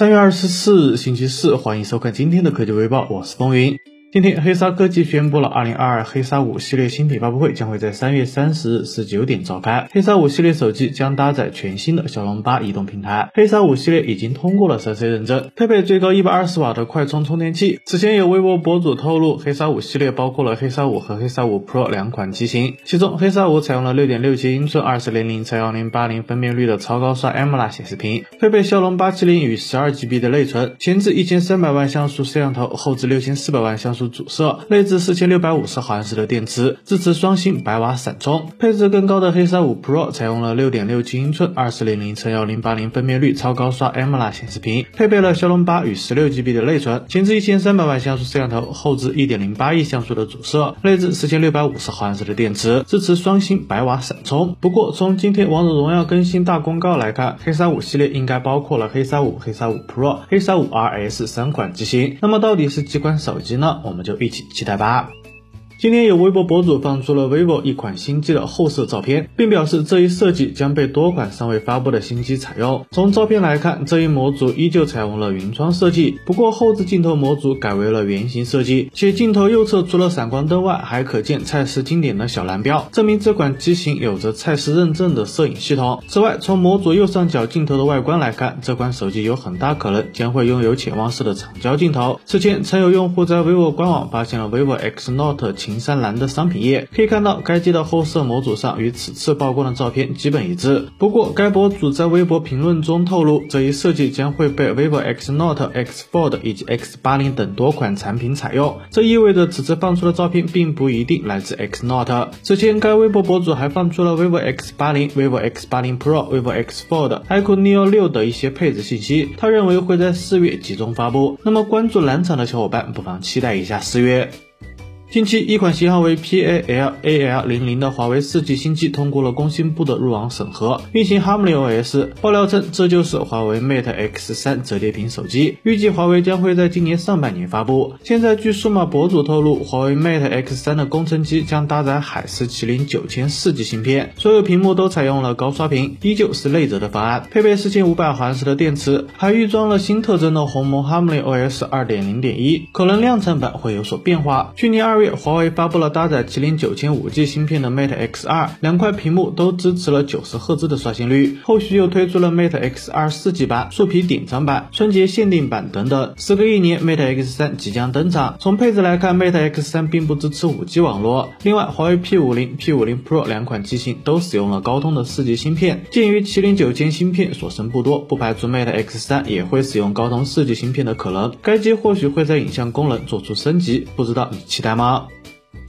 三月二十四日，星期四，欢迎收看今天的科技微报，我是风云。今天，黑鲨科技宣布了2022黑鲨五系列新品发布会将会在三月三十日十九点召开。黑鲨五系列手机将搭载全新的骁龙八移动平台。黑鲨五系列已经通过了 3C 认证，配备最高一百二十瓦的快充充电器。此前有微博博主透露，黑鲨五系列包括了黑鲨五和黑鲨五 Pro 两款机型，其中黑鲨五采用了6.67英寸2000乘1080分辨率的超高刷 AMOLED 显示屏，配备骁龙八七零与 12GB 的内存，前置1300万像素摄像头，后置6400万像素。主摄内置四千六百五十毫安时的电池，支持双芯百瓦闪充。配置更高的黑鲨五 Pro 采用了六点六七英寸二四零零乘幺零八零分辨率超高刷 AMOLED 显示屏，配备了骁龙八与十六 GB 的内存，前置一千三百万像素摄像头，后置一点零八亿像素的主摄，内置四千六百五十毫安时的电池，支持双芯百瓦闪充。不过从今天王者荣耀更新大公告来看，黑鲨五系列应该包括了黑鲨五、黑鲨五 Pro、黑鲨五 RS 三款机型。那么到底是几款手机呢？我们就一起期待吧。今天有微博博主放出了 vivo 一款新机的后摄照片，并表示这一设计将被多款尚未发布的新机采用。从照片来看，这一模组依旧采用了云窗设计，不过后置镜头模组改为了圆形设计，且镜头右侧除了闪光灯外，还可见蔡司经典的小蓝标，证明这款机型有着蔡司认证的摄影系统。此外，从模组右上角镜头的外观来看，这款手机有很大可能将会拥有潜望式的长焦镜头。此前曾有用户在 vivo 官网发现了 vivo X Note 秦山蓝的商品页，可以看到该机的后摄模组上与此次曝光的照片基本一致。不过，该博主在微博评论中透露，这一设计将会被 vivo X Note、X Fold 以及 X 八零等多款产品采用。这意味着此次放出的照片并不一定来自 X Note。此前，该微博博主还放出了 vivo X 八零、vivo X 八零 Pro、vivo X Fold、iQOO Neo 六的一些配置信息。他认为会在四月集中发布。那么，关注蓝厂的小伙伴不妨期待一下四月。近期，一款型号为 PAL-AL00 的华为四 G 新机通过了工信部的入网审核，运行 HarmonyOS。爆料称，这就是华为 Mate X3 折叠屏手机，预计华为将会在今年上半年发布。现在，据数码博主透露，华为 Mate X3 的工程机将搭载海思麒麟九千四 G 芯片，所有屏幕都采用了高刷屏，依旧是内折的方案，配备四千五百毫安时的电池，还预装了新特征的鸿蒙 HarmonyOS 2.0.1，可能量产版会有所变化。去年二。月，华为发布了搭载麒麟九千五 G 芯片的 Mate X2，两块屏幕都支持了九十赫兹的刷新率。后续又推出了 Mate X2 四 G 版、树皮典藏版、春节限定版等等。时隔一年，Mate X3 即将登场。从配置来看，Mate X3 并不支持五 G 网络。另外，华为 P50、P50 Pro 两款机型都使用了高通的四 G 芯片。鉴于麒麟九千芯片所剩不多，不排除 Mate X3 也会使用高通四 G 芯片的可能。该机或许会在影像功能做出升级，不知道你期待吗？あ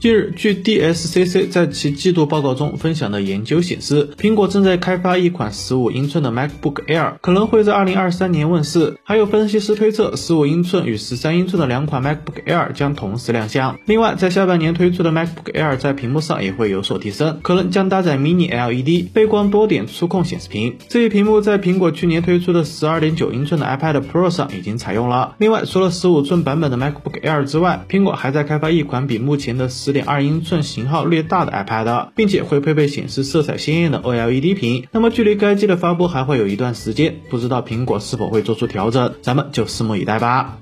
近日，据 DSCC 在其季度报告中分享的研究显示，苹果正在开发一款15英寸的 MacBook Air，可能会在2023年问世。还有分析师推测，15英寸与13英寸的两款 MacBook Air 将同时亮相。另外，在下半年推出的 MacBook Air 在屏幕上也会有所提升，可能将搭载 Mini LED 背光多点触控显示屏。这一屏幕在苹果去年推出的12.9英寸的 iPad Pro 上已经采用了。另外，除了15寸版本的 MacBook Air 之外，苹果还在开发一款比目前的10。点二英寸型号略大的 iPad，并且会配备显示色彩鲜艳的 OLED 屏。那么距离该机的发布还会有一段时间，不知道苹果是否会做出调整，咱们就拭目以待吧。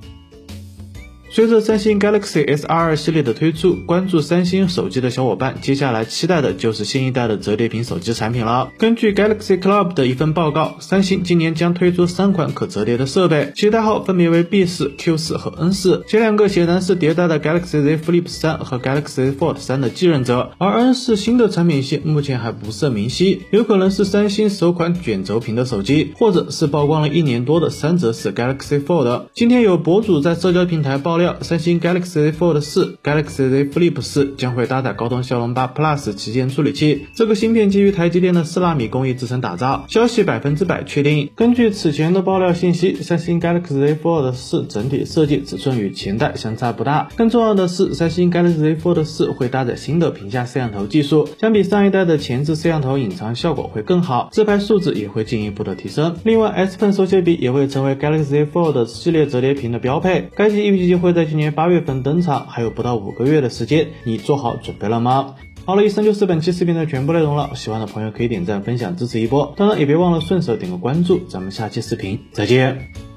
随着三星 Galaxy S22 系列的推出，关注三星手机的小伙伴，接下来期待的就是新一代的折叠屏手机产品了。根据 Galaxy Club 的一份报告，三星今年将推出三款可折叠的设备，其代号分别为 B 四、Q 四和 N 四。前两个显然是迭代的 Galaxy Z Flip 三和 Galaxy Fold 三的继任者，而 N 四新的产品线目前还不甚明晰，有可能是三星首款卷轴屏的手机，或者是曝光了一年多的三折式 Galaxy Fold。今天有博主在社交平台爆。三星 Galaxy Z Fold 四、Galaxy Z Flip 四将会搭载高通骁龙八 Plus 旗舰处理器，这个芯片基于台积电的四纳米工艺制成打造，消息百分之百确定。根据此前的爆料信息，三星 Galaxy Z Fold 四整体设计尺寸与前代相差不大，更重要的是，三星 Galaxy Z Fold 四会搭载新的屏下摄像头技术，相比上一代的前置摄像头，隐藏效果会更好，自拍素质也会进一步的提升。另外，S Pen 手写笔也会成为 Galaxy Z Fold 系列折叠屏的标配，该机预计会会。在今年八月份登场，还有不到五个月的时间，你做好准备了吗？好了，以上就是本期视频的全部内容了。喜欢的朋友可以点赞、分享、支持一波，当然也别忘了顺手点个关注。咱们下期视频再见。